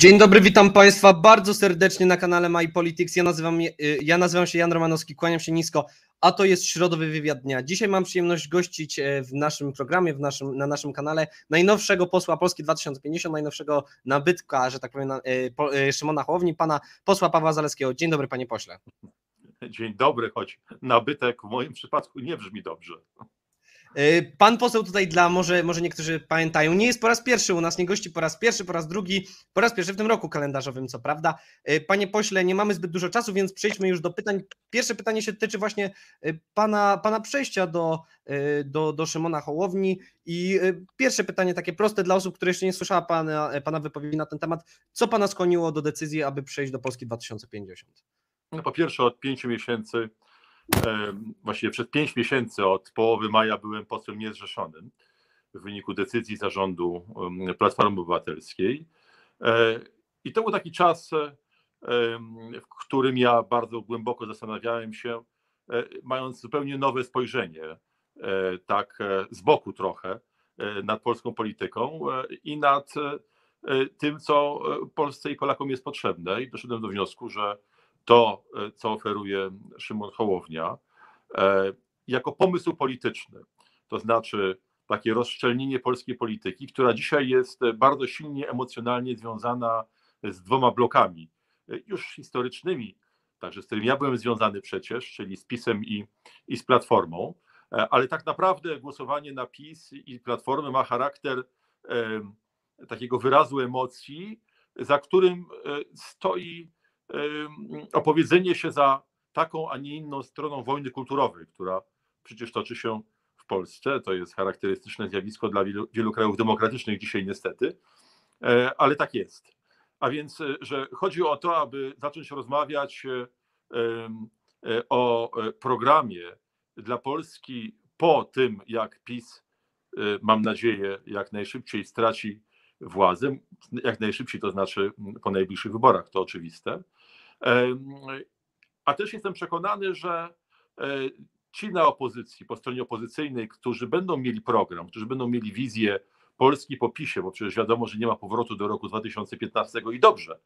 Dzień dobry, witam Państwa bardzo serdecznie na kanale My Politics. Ja nazywam, y, ja nazywam się Jan Romanowski, kłaniam się nisko, a to jest środowy wywiad dnia. Dzisiaj mam przyjemność gościć e, w naszym programie, w naszym, na naszym kanale najnowszego posła Polski 2050, najnowszego nabytka, że tak powiem, e, e, Szymona Hołowni, pana posła Pawła Zaleskiego. Dzień dobry, panie pośle. Dzień dobry, choć nabytek w moim przypadku nie brzmi dobrze. E, Pan poseł tutaj dla, może, może niektórzy pamiętają, nie jest po raz pierwszy u nas, nie gości po raz pierwszy, po raz drugi, po raz pierwszy w tym roku kalendarzowym, co prawda. E, Panie pośle, nie mamy zbyt dużo czasu, więc przejdźmy już do pytań. Pierwsze pytanie się tyczy właśnie e, pana, pana przejścia do, do, do Szymona Hołowni i pierwsze pytanie takie proste dla osób, które jeszcze nie słyszała pana, pana wypowiedzi na ten temat. Co pana skłoniło do decyzji, aby przejść do Polski 2050? No, po pierwsze od pięciu miesięcy właściwie przez pięć miesięcy od połowy maja byłem posłem niezrzeszonym w wyniku decyzji zarządu Platformy Obywatelskiej. E, I to był taki czas, w którym ja bardzo głęboko zastanawiałem się, e, mając zupełnie nowe spojrzenie, e, tak z boku trochę, nad polską polityką i nad tym, co Polsce i Polakom jest potrzebne. I doszedłem do wniosku, że to, e, co oferuje Szymon Hołownia, e, jako pomysł polityczny, to znaczy takie rozszczelnienie polskiej polityki, która dzisiaj jest bardzo silnie emocjonalnie związana z dwoma blokami, e, już historycznymi, także z którymi ja byłem związany przecież, czyli z PiSem i, i z Platformą, ale tak naprawdę głosowanie na PiS i Platformę ma charakter e, takiego wyrazu emocji, za którym stoi opowiedzenie się za taką, a nie inną stroną wojny kulturowej, która przecież toczy się w Polsce. To jest charakterystyczne zjawisko dla wielu, wielu krajów demokratycznych dzisiaj niestety, e, ale tak jest. A więc, e, że chodzi o to, aby zacząć rozmawiać e, o programie dla Polski po tym, jak PiS, mam nadzieję, jak najszybciej straci władzę, jak najszybciej, to znaczy po najbliższych wyborach, to oczywiste, a też jestem przekonany, że e, ci na opozycji, po stronie opozycyjnej, którzy będą mieli program, którzy będą mieli wizję Polski po PiSie, bo przecież wiadomo, że nie ma powrotu do roku 2015 i dobrze.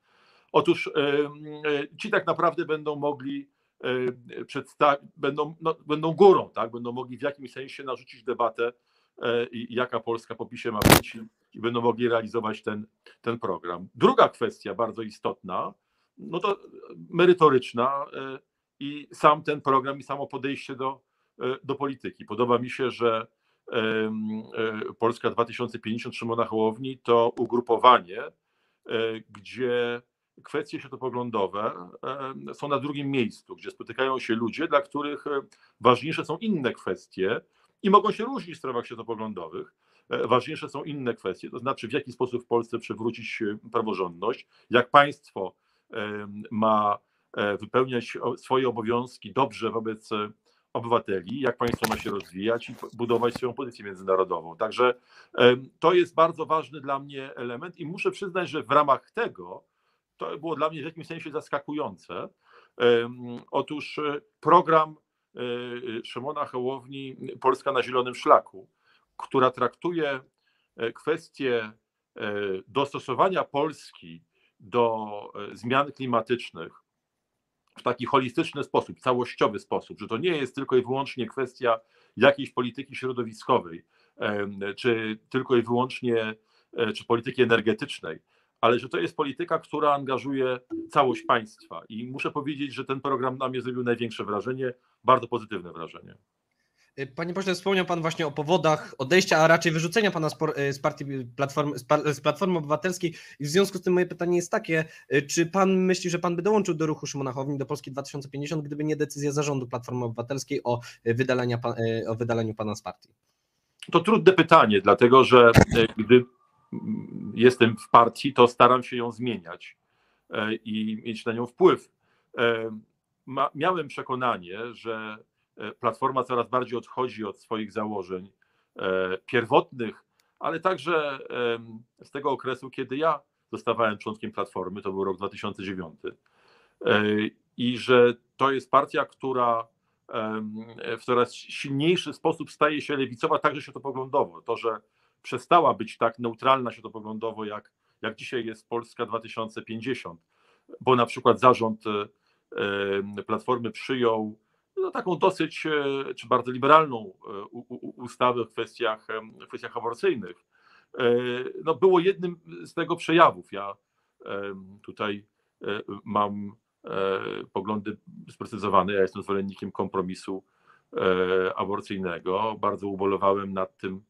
Otóż e, ci tak naprawdę będą mogli e, przedstawić, będą, no, będą górą, tak? będą mogli w jakimś sensie narzucić debatę, jaka Polska po PiSie ma być i będą mogli realizować ten, ten program. Druga kwestia bardzo istotna, no to merytoryczna e, i sam ten program i samo podejście do, e, do polityki. Podoba mi się, że e, Polska 2050 Szymona Hołowni to ugrupowanie, gdzie kwestie światopoglądowe są na drugim miejscu, gdzie spotykają się ludzie, dla których ważniejsze są inne kwestie i mogą się różnić w sprawach światopoglądowych. Ważniejsze są inne kwestie, to znaczy w jaki sposób w Polsce przywrócić praworządność, jak państwo ma e, wypełniać swoje obowiązki dobrze wobec obywateli, jak państwo ma się rozwijać i budować swoją pozycję międzynarodową. Także to jest bardzo ważny dla mnie element i muszę przyznać, że w ramach tego to było dla mnie w jakimś sensie zaskakujące. Otóż e, program e, Szymona Hołowni Polska na Zielonym Szlaku, która traktuje kwestię dostosowania Polski do e, zmian klimatycznych w taki holistyczny sposób, całościowy sposób, że to nie jest tylko i wyłącznie kwestia jakiejś polityki środowiskowej, czy tylko i wyłącznie e, czy polityki energetycznej, ale że to jest polityka, która angażuje całość państwa. I muszę powiedzieć, że ten program na mnie zrobił największe wrażenie, bardzo pozytywne wrażenie. Y, panie pośle, wspomniał Pan właśnie o powodach odejścia, a raczej wyrzucenia Pana y, z partii Platformy, z Platformy Obywatelskiej. W związku z tym moje pytanie jest takie, y, czy Pan myśli, że Pan by dołączył do ruchu Szymona Hołowni do Polski 2050, gdyby nie decyzja zarządu Platformy Obywatelskiej o, wydalenia, o wydaleniu Pana z partii? To trudne pytanie, dlatego że gdy jestem w partii, to staram się ją zmieniać i mieć na nią wpływ. Miałem przekonanie, że Platforma coraz bardziej odchodzi od swoich założeń e, pierwotnych, ale także z tego okresu, kiedy ja zostawałem członkiem Platformy, to był rok 2009, e, i że to jest partia, która w coraz silniejszy sposób staje się lewicowa, także światopoglądowo. To, że przestała być tak neutralna światopoglądowo jak, jak dzisiaj jest Polska 2050, bo na przykład zarząd Platformy przyjął no, taką dosyć, czy bardzo liberalną ustawę w kwestiach, w kwestiach aborcyjnych. No, było jednym z tego przejawów. Ja tutaj mam poglądy sprecyzowane. Ja jestem zwolennikiem kompromisu aborcyjnego. Bardzo ubolowałem nad tym,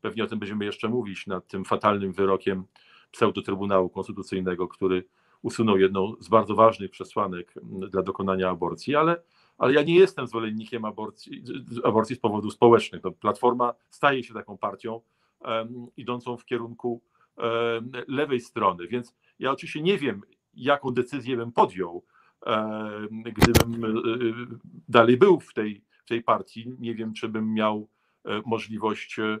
pewnie o tym będziemy jeszcze mówić, nad tym fatalnym wyrokiem pseudo-trybunału konstytucyjnego, który usunął jedną z bardzo ważnych przesłanek dla dokonania aborcji, ale, ale ja nie jestem zwolennikiem aborcji, aborcji z powodów społecznych. No, Platforma staje się taką partią um, idącą w kierunku um, lewej strony, więc ja oczywiście nie wiem, jaką decyzję bym podjął, um, gdybym e, dalej był w tej, w tej partii. Nie wiem, czy bym miał e, możliwość e,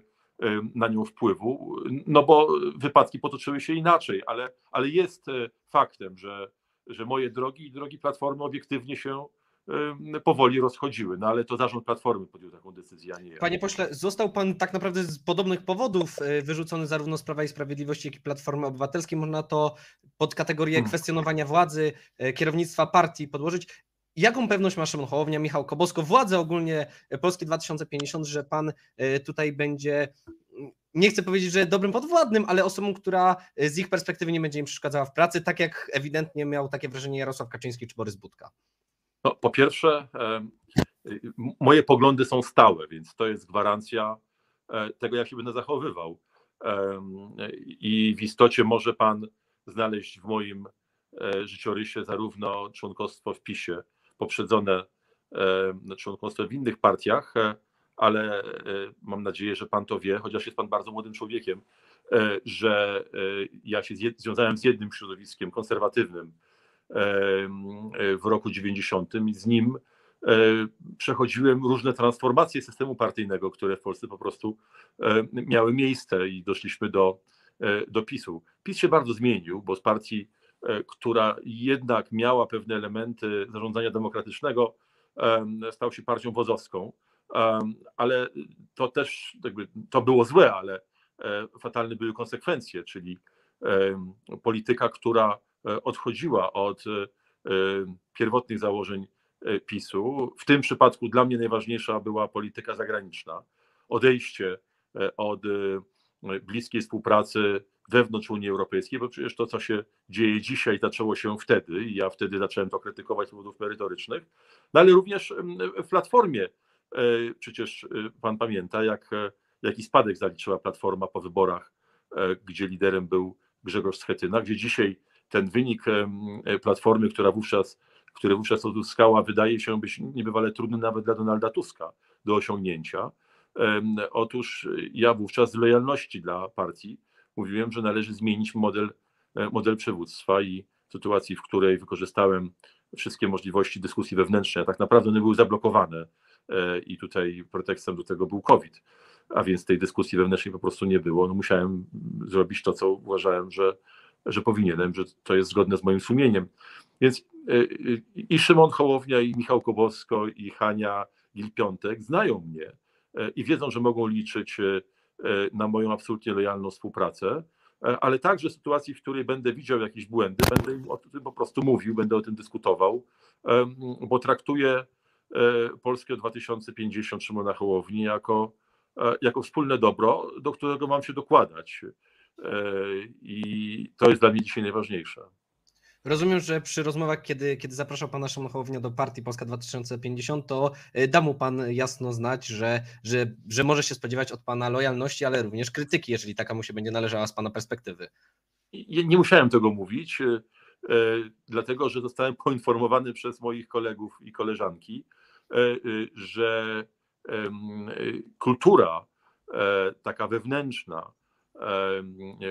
na nią wpływu, no bo wypadki potoczyły się inaczej, ale, ale jest e, faktem, że, że moje drogi i drogi Platformy obiektywnie się powoli rozchodziły, no ale to zarząd Platformy podjął taką decyzję, a nie ja. Panie pośle, został pan tak naprawdę z podobnych powodów e, wyrzucony zarówno z Prawa i Sprawiedliwości, jak i Platformy Obywatelskiej. Można to pod kategorię hmm. kwestionowania władzy, e, kierownictwa partii podłożyć. Jaką pewność ma Szymon Hołownia, Michał Kobosko, władze ogólnie Polski 2050, że pan tutaj będzie, nie chcę powiedzieć, że dobrym podwładnym, ale osobą, która z ich perspektywy nie będzie im przeszkadzała w pracy, tak jak ewidentnie miał takie wrażenie Jarosław Kaczyński czy Borys Budka? No, po pierwsze, moje poglądy są stałe, więc to jest gwarancja e, tego, jak się będę zachowywał. I w istocie może pan znaleźć w moim życiorysie zarówno członkostwo w PiSie, poprzedzone e, członkostwem w innych partiach, e, ale e, mam nadzieję, że pan to wie, chociaż jest pan bardzo młodym człowiekiem, że ja się związałem z jednym środowiskiem konserwatywnym w roku 90 i z nim przechodziłem różne transformacje systemu partyjnego, które w Polsce po prostu miały miejsce i doszliśmy do, do PiSu. PiS się bardzo zmienił, bo z partii E, która jednak miała pewne elementy zarządzania demokratycznego, stał się partią wozowską, ale to też jakby, to było złe, ale e, fatalne były konsekwencje, czyli polityka, która e, odchodziła od pierwotnych założeń PiSu. W tym przypadku dla mnie najważniejsza była polityka zagraniczna, odejście od bliskiej współpracy wewnątrz Unii Europejskiej, bo przecież to, co się dzieje dzisiaj, zaczęło się wtedy i ja wtedy zacząłem to krytykować z powodów merytorycznych, no ale również w Platformie e, przecież e, pan pamięta, jak, e, jaki spadek zaliczyła Platforma po wyborach, gdzie liderem był Grzegorz Schetyna, gdzie dzisiaj ten wynik Platformy, która wówczas, który wówczas uzyskała, wydaje się być niebywale trudny nawet dla Donalda Tuska do osiągnięcia. Otóż ja wówczas z lojalności dla partii mówiłem, że należy zmienić model, e, model przywództwa i w sytuacji, w której wykorzystałem wszystkie możliwości dyskusji wewnętrznej, a tak naprawdę one były zablokowane e, i tutaj pretekstem do tego był COVID, a więc tej dyskusji wewnętrznej po prostu nie było. No musiałem zrobić to, co uważałem, że, że powinienem, że to jest zgodne z moim sumieniem. Więc e, i Szymon Hołownia, i Michał Kobosko, i Hania Gil-Piątek znają mnie i wiedzą, że mogą liczyć E, na moją absolutnie lojalną współpracę, e, ale także w sytuacji, w której będę widział jakieś błędy, będę im o tym po prostu mówił, będę o tym dyskutował, bo traktuję e, Polskę 2050 Szymona Hołowni jako, jako wspólne dobro, do którego mam się dokładać. I to jest dla mnie dzisiaj najważniejsze. Rozumiem, że przy rozmowach, kiedy, kiedy zapraszał pana Szymon do partii Polska 2050, to y, da mu pan jasno znać, że, że, że może się spodziewać od pana lojalności, ale również krytyki, jeżeli taka mu się będzie należała z pana perspektywy. Nie musiałem tego mówić, y, dlatego że zostałem poinformowany przez moich kolegów i koleżanki, że kultura taka wewnętrzna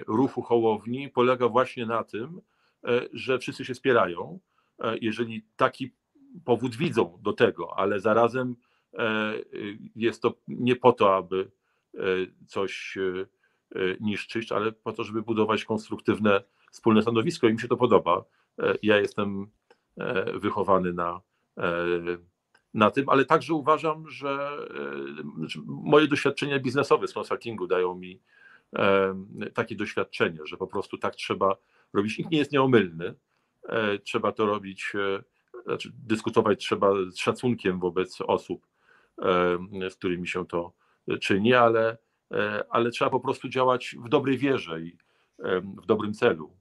ruchu Hołowni polega właśnie na tym, E, że wszyscy się spierają, e, jeżeli taki powód widzą do tego, ale zarazem e, jest to nie po to, aby coś niszczyć, ale po to, żeby budować konstruktywne wspólne stanowisko i mi się to podoba. Ja jestem wychowany na, na tym, ale także uważam, że znaczy moje doświadczenia biznesowe z konsultingu dają mi takie doświadczenie, że po prostu tak trzeba robić. Nikt nie jest nieomylny. Trzeba to robić, znaczy dyskutować trzeba z szacunkiem wobec osób, z którymi się to czyni, ale, ale trzeba po prostu działać w dobrej wierze i w dobrym celu.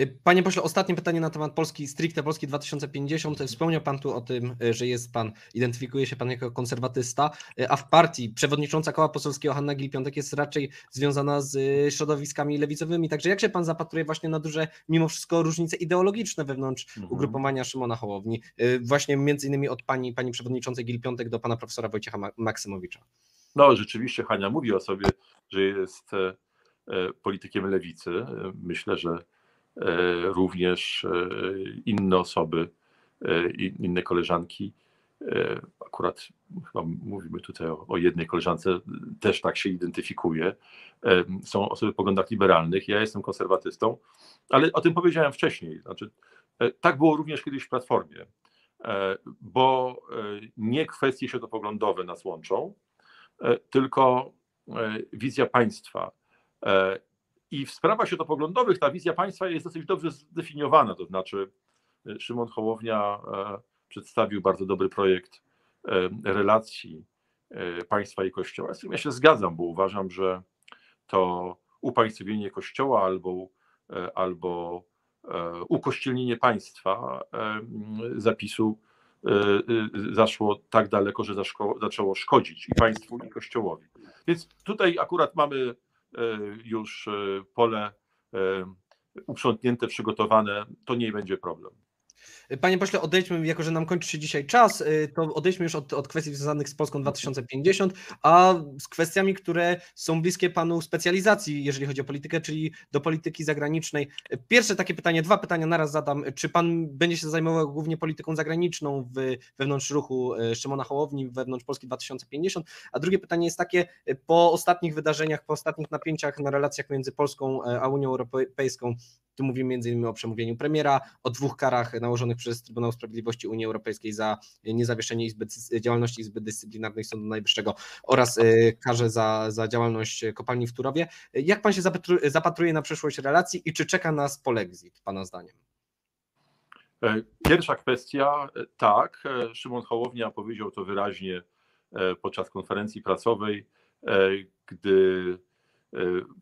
Y, panie pośle, ostatnie pytanie na temat Polski, stricte Polski 2050. Wspomniał Pan tu o tym, y, że jest Pan, identyfikuje się Pan jako konserwatysta, y, a w partii przewodnicząca koła poselskiego Hanna Gil-Piątek jest raczej związana z środowiskami lewicowymi. Także jak się Pan zapatruje właśnie na duże, mimo wszystko, różnice ideologiczne wewnątrz mhm. ugrupowania Szymona Hołowni? Właśnie między innymi od Pani, Pani Przewodniczącej Gil-Piątek do Pana Profesora Wojciecha Maksymowicza. No rzeczywiście Hania mówi o sobie, że jest e, e, politykiem lewicy. Myślę, że E, również e, inne osoby, e, inne koleżanki. Akurat chyba mówimy tutaj o, o jednej koleżance, też tak się identyfikuje. Są osoby w poglądach liberalnych. Ja jestem konserwatystą, ale o tym powiedziałem wcześniej. Znaczy, tak było również kiedyś w Platformie, bo nie kwestie światopoglądowe nas łączą, tylko wizja państwa i w sprawach światopoglądowych ta wizja państwa jest dosyć dobrze zdefiniowana, to znaczy e, Szymon Hołownia e, przedstawił bardzo dobry projekt e, relacji państwa i kościoła. Z tym ja się zgadzam, bo uważam, że to upaństwowienie kościoła albo, albo ukościelnienie państwa zapisu zaszło tak daleko, że zaczęło szkodzić i państwu, i kościołowi. Więc tutaj akurat mamy już e, pole e, uprzątnięte, przygotowane, to nie będzie problem. Panie pośle, odejdźmy, jako że nam kończy się dzisiaj czas, y, to odejdźmy już od, od kwestii związanych z Polską 2050, a z kwestiami, które są bliskie panu specjalizacji, jeżeli chodzi o politykę, czyli do polityki zagranicznej. Pierwsze takie pytanie, dwa pytania naraz zadam. Czy pan będzie się zajmował głównie polityką zagraniczną w, wewnątrz ruchu y, Szymona Hołowni, wewnątrz Polski 2050? A drugie pytanie jest takie, y, po ostatnich wydarzeniach, po ostatnich napięciach na relacjach między Polską a Unią Europejską, tu mówimy między innymi o przemówieniu premiera, o dwóch karach nałożonych przez Trybunał Sprawiedliwości Unii Europejskiej za niezawieszenie Izby, działalności Izby Dyscyplinarnej Sądu Najwyższego oraz e, karze za, za działalność kopalni w Turowie. Jak pan się zapatruje na przyszłość relacji i czy czeka nas polexit, pana zdaniem? E, pierwsza kwestia, e, tak, Szymon Hołownia powiedział to wyraźnie podczas konferencji prasowej, gdy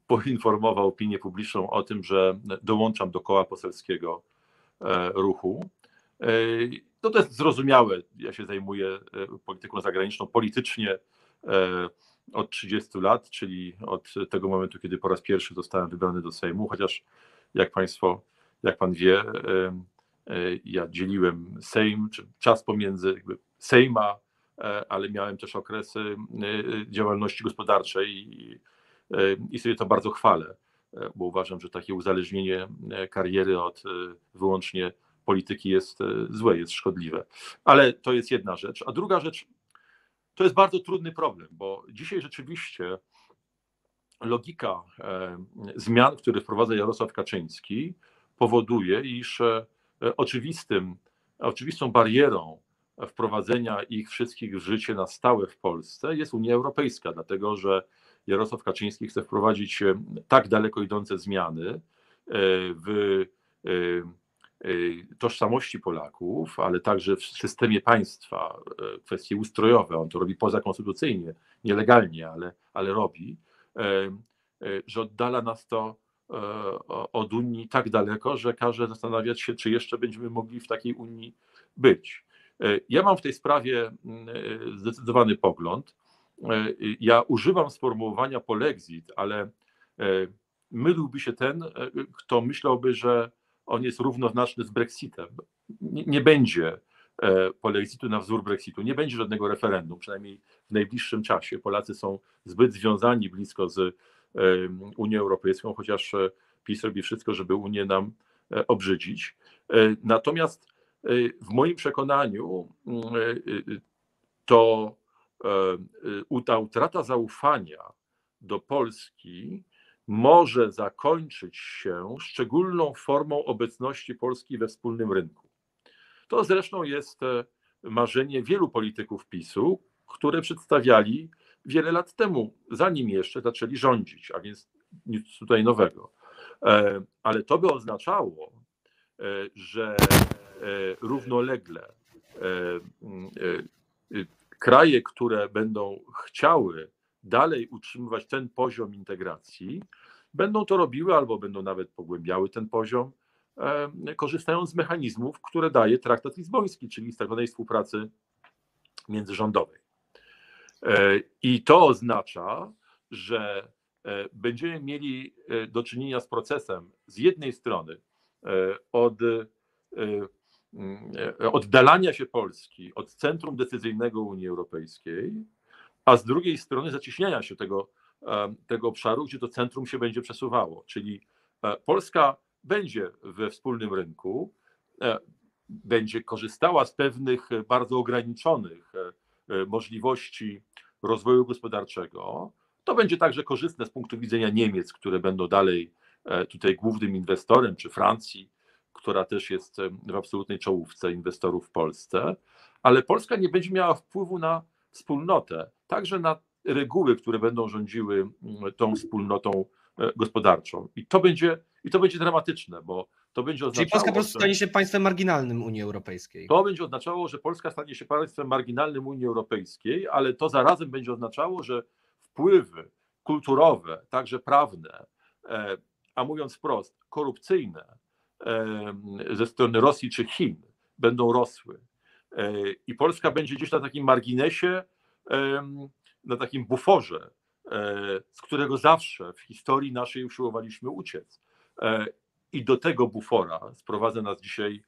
poinformował opinię publiczną o tym, że dołączam do koła poselskiego ruchu. No to jest zrozumiałe. Ja się zajmuję e, polityką zagraniczną politycznie e, od 30 lat, czyli od tego momentu, kiedy po raz pierwszy zostałem wybrany do Sejmu, chociaż jak Państwo, jak Pan wie, e, ja dzieliłem Sejm, czy czas pomiędzy Sejma, ale miałem też okresy działalności gospodarczej i, i sobie to bardzo chwalę, bo uważam, że takie uzależnienie kariery od wyłącznie polityki jest e, złe, jest szkodliwe. Ale to jest jedna rzecz. A druga rzecz, to jest bardzo trudny problem, bo dzisiaj rzeczywiście logika e, zmian, które wprowadza Jarosław Kaczyński, powoduje, iż e, oczywistym, oczywistą barierą wprowadzenia ich wszystkich w życie na stałe w Polsce jest Unia Europejska, dlatego że Jarosław Kaczyński chce wprowadzić tak daleko idące zmiany w Y, tożsamości Polaków, ale także w systemie państwa, kwestie ustrojowe, on to robi pozakonstytucyjnie, nielegalnie, ale, ale robi, że oddala nas to od Unii tak daleko, że każe zastanawiać się, czy jeszcze będziemy mogli w takiej Unii być. Ja mam w tej sprawie zdecydowany pogląd. Ja używam sformułowania polexit, ale myliłby się ten, kto myślałby, że on jest równoznaczny z Brexitem. Nie, nie będzie e, polexitu na wzór Brexitu, nie będzie żadnego referendum, przynajmniej w najbliższym czasie. Polacy są zbyt związani blisko z Unią Europejską, chociaż e, PiS robi wszystko, żeby Unię nam e, obrzydzić. Natomiast w moim przekonaniu mm, to ta utrata zaufania do Polski może zakończyć się szczególną formą obecności Polski we wspólnym rynku. To zresztą jest e, marzenie wielu polityków PiSu, które przedstawiali wiele lat temu, zanim jeszcze zaczęli rządzić, a więc nic tutaj nowego. Ale to by oznaczało, że równolegle kraje, które będą chciały dalej utrzymywać ten poziom integracji, będą to robiły albo będą nawet pogłębiały ten poziom, korzystając z mechanizmów, które daje traktat lizboński, czyli z tak zwanej współpracy międzyrządowej. E, I to oznacza, że e, będziemy mieli e, do czynienia z procesem z jednej strony od oddalania się Polski od centrum decyzyjnego Unii Europejskiej, a z drugiej strony zacieśniania się tego, tego obszaru, gdzie to centrum się będzie przesuwało. Czyli Polska będzie we wspólnym rynku, będzie korzystała z pewnych bardzo ograniczonych możliwości rozwoju gospodarczego. To będzie także korzystne z punktu widzenia Niemiec, które będą dalej e, tutaj głównym inwestorem, czy Francji, która też jest w absolutnej czołówce inwestorów w Polsce, ale Polska nie będzie miała wpływu na wspólnotę, także na reguły, które będą rządziły tą wspólnotą e, gospodarczą. I to będzie, i to będzie dramatyczne, bo to będzie oznaczało. Czyli Polska po prostu stanie się państwem marginalnym Unii Europejskiej. To będzie oznaczało, że Polska stanie się państwem marginalnym Unii Europejskiej, ale to zarazem będzie oznaczało, że wpływy kulturowe, także prawne, e, a mówiąc wprost, korupcyjne ze strony Rosji czy Chin będą rosły. E, I Polska będzie gdzieś na takim marginesie, na takim buforze, z którego zawsze w historii naszej usiłowaliśmy uciec. I do tego bufora sprowadza nas dzisiaj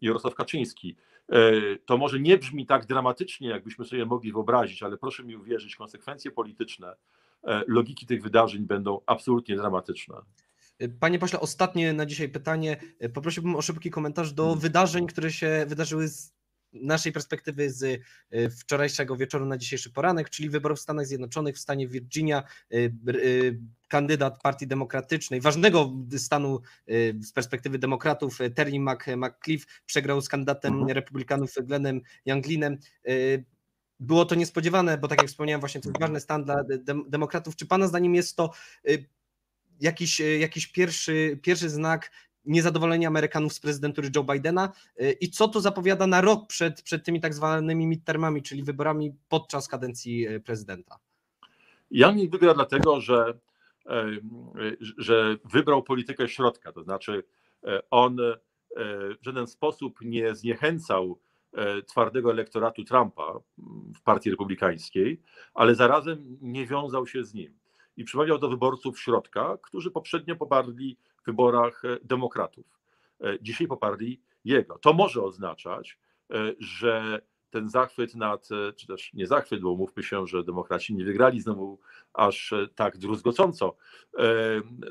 Jarosław Kaczyński. E, to może nie brzmi tak dramatycznie, jakbyśmy sobie mogli wyobrazić, ale proszę mi uwierzyć, konsekwencje polityczne e, logiki tych wydarzeń będą absolutnie dramatyczne. Panie pośle, ostatnie na dzisiaj pytanie. Poprosiłbym o szybki komentarz do wydarzeń, które się wydarzyły z naszej perspektywy z y, wczorajszego wieczoru na dzisiejszy poranek, czyli wyborów w Stanach Zjednoczonych, w stanie Virginia, y, y, kandydat Partii Demokratycznej, ważnego stanu z perspektywy demokratów, Terry McCliff przegrał z kandydatem mhm. republikanów Glennem Younglinem. Było to niespodziewane, bo tak jak wspomniałem, właśnie to jest ważny stan dla demokratów. Czy Pana zdaniem jest to jakiś, jakiś pierwszy, pierwszy znak niezadowolenia Amerykanów z prezydentury Joe Bidena. Y, i co to zapowiada na rok przed, przed tymi tak zwanymi midtermami, czyli wyborami podczas kadencji y, prezydenta? Youngin wygra dlatego, że, że wybrał politykę środka, to znaczy e, on e, w żaden sposób nie zniechęcał e, twardego elektoratu Trumpa w partii republikańskiej, ale zarazem nie wiązał się z nim i przemawiał do wyborców środka, którzy poprzednio poparli w wyborach e, demokratów. E, dzisiaj poparli jego. To może oznaczać, e, że ten zachwyt nad, czy też nie zachwyt, bo mówmy się, że demokraci nie wygrali znowu aż tak druzgocąco,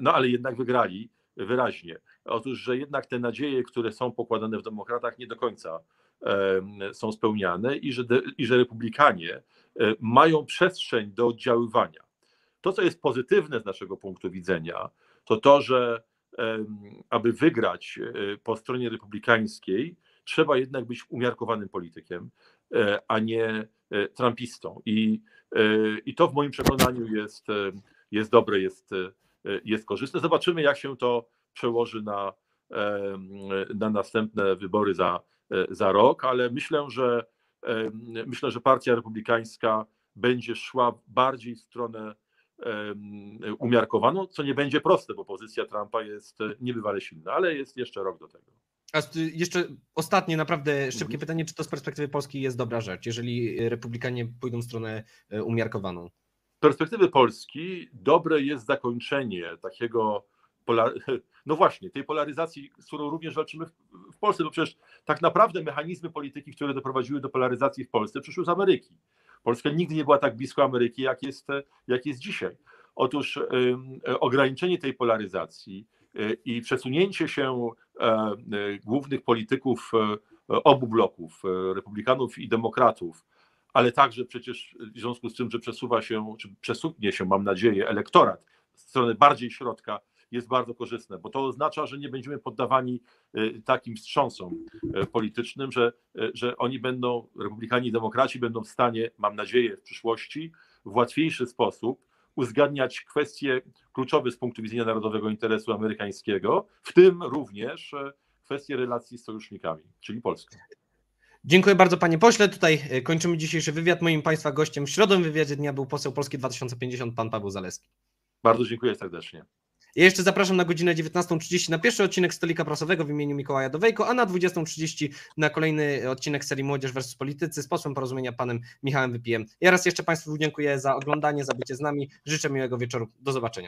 no ale jednak wygrali wyraźnie. Otóż, że jednak te nadzieje, które są pokładane w demokratach, nie do końca są spełniane i że, i że republikanie mają przestrzeń do oddziaływania. To, co jest pozytywne z naszego punktu widzenia, to to, że aby wygrać e, po stronie republikańskiej, trzeba jednak być umiarkowanym politykiem, e, a nie e, trumpistą. I, i to w moim przekonaniu jest, jest dobre, jest, jest korzystne. Zobaczymy, jak się to przełoży na, na następne wybory za, za rok, ale myślę, że myślę, że partia republikańska będzie szła bardziej w stronę umiarkowaną, co nie będzie proste, bo pozycja Trumpa jest e, niebywale silna, ale jest jeszcze rok do tego. A jeszcze ostatnie, naprawdę szybkie mhm. pytanie, czy to z perspektywy Polski jest dobra rzecz, jeżeli republikanie pójdą w stronę e, umiarkowaną? Z perspektywy Polski dobre jest zakończenie takiego, no właśnie, tej polaryzacji, z którą również walczymy w Polsce, bo przecież tak naprawdę mechanizmy polityki, które doprowadziły do polaryzacji w Polsce, przyszły z Ameryki. Polska nigdy nie była tak blisko Ameryki, jak jest, jak jest dzisiaj. Otóż ograniczenie tej polaryzacji y, i przesunięcie się e, głównych polityków e, obu bloków, e, republikanów i demokratów, ale także przecież w związku z tym, że przesuwa się, czy się, mam nadzieję, elektorat w stronę bardziej środka, jest bardzo korzystne, bo to oznacza, że nie będziemy poddawani y, takim wstrząsom y, politycznym, że, y, że oni będą, republikanie i demokraci będą w stanie, mam nadzieję, w przyszłości w łatwiejszy sposób uzgadniać kwestie kluczowe z punktu widzenia narodowego interesu amerykańskiego, w tym również e, kwestie relacji z sojusznikami, czyli Polską. Dziękuję bardzo panie pośle. Tutaj e, kończymy dzisiejszy wywiad. Moim państwa gościem w środowym wywiadzie dnia był poseł Polski 2050 pan Paweł Zaleski. Bardzo dziękuję serdecznie. Ja jeszcze zapraszam na godzinę 19.30 na pierwszy odcinek Stolika Prasowego w imieniu Mikołaja Dowejko, a na 20.30 na kolejny odcinek serii Młodzież vs. Politycy z posłem porozumienia panem Michałem Wypijem. Ja raz jeszcze Państwu dziękuję za oglądanie, za bycie z nami. Życzę miłego wieczoru. Do zobaczenia.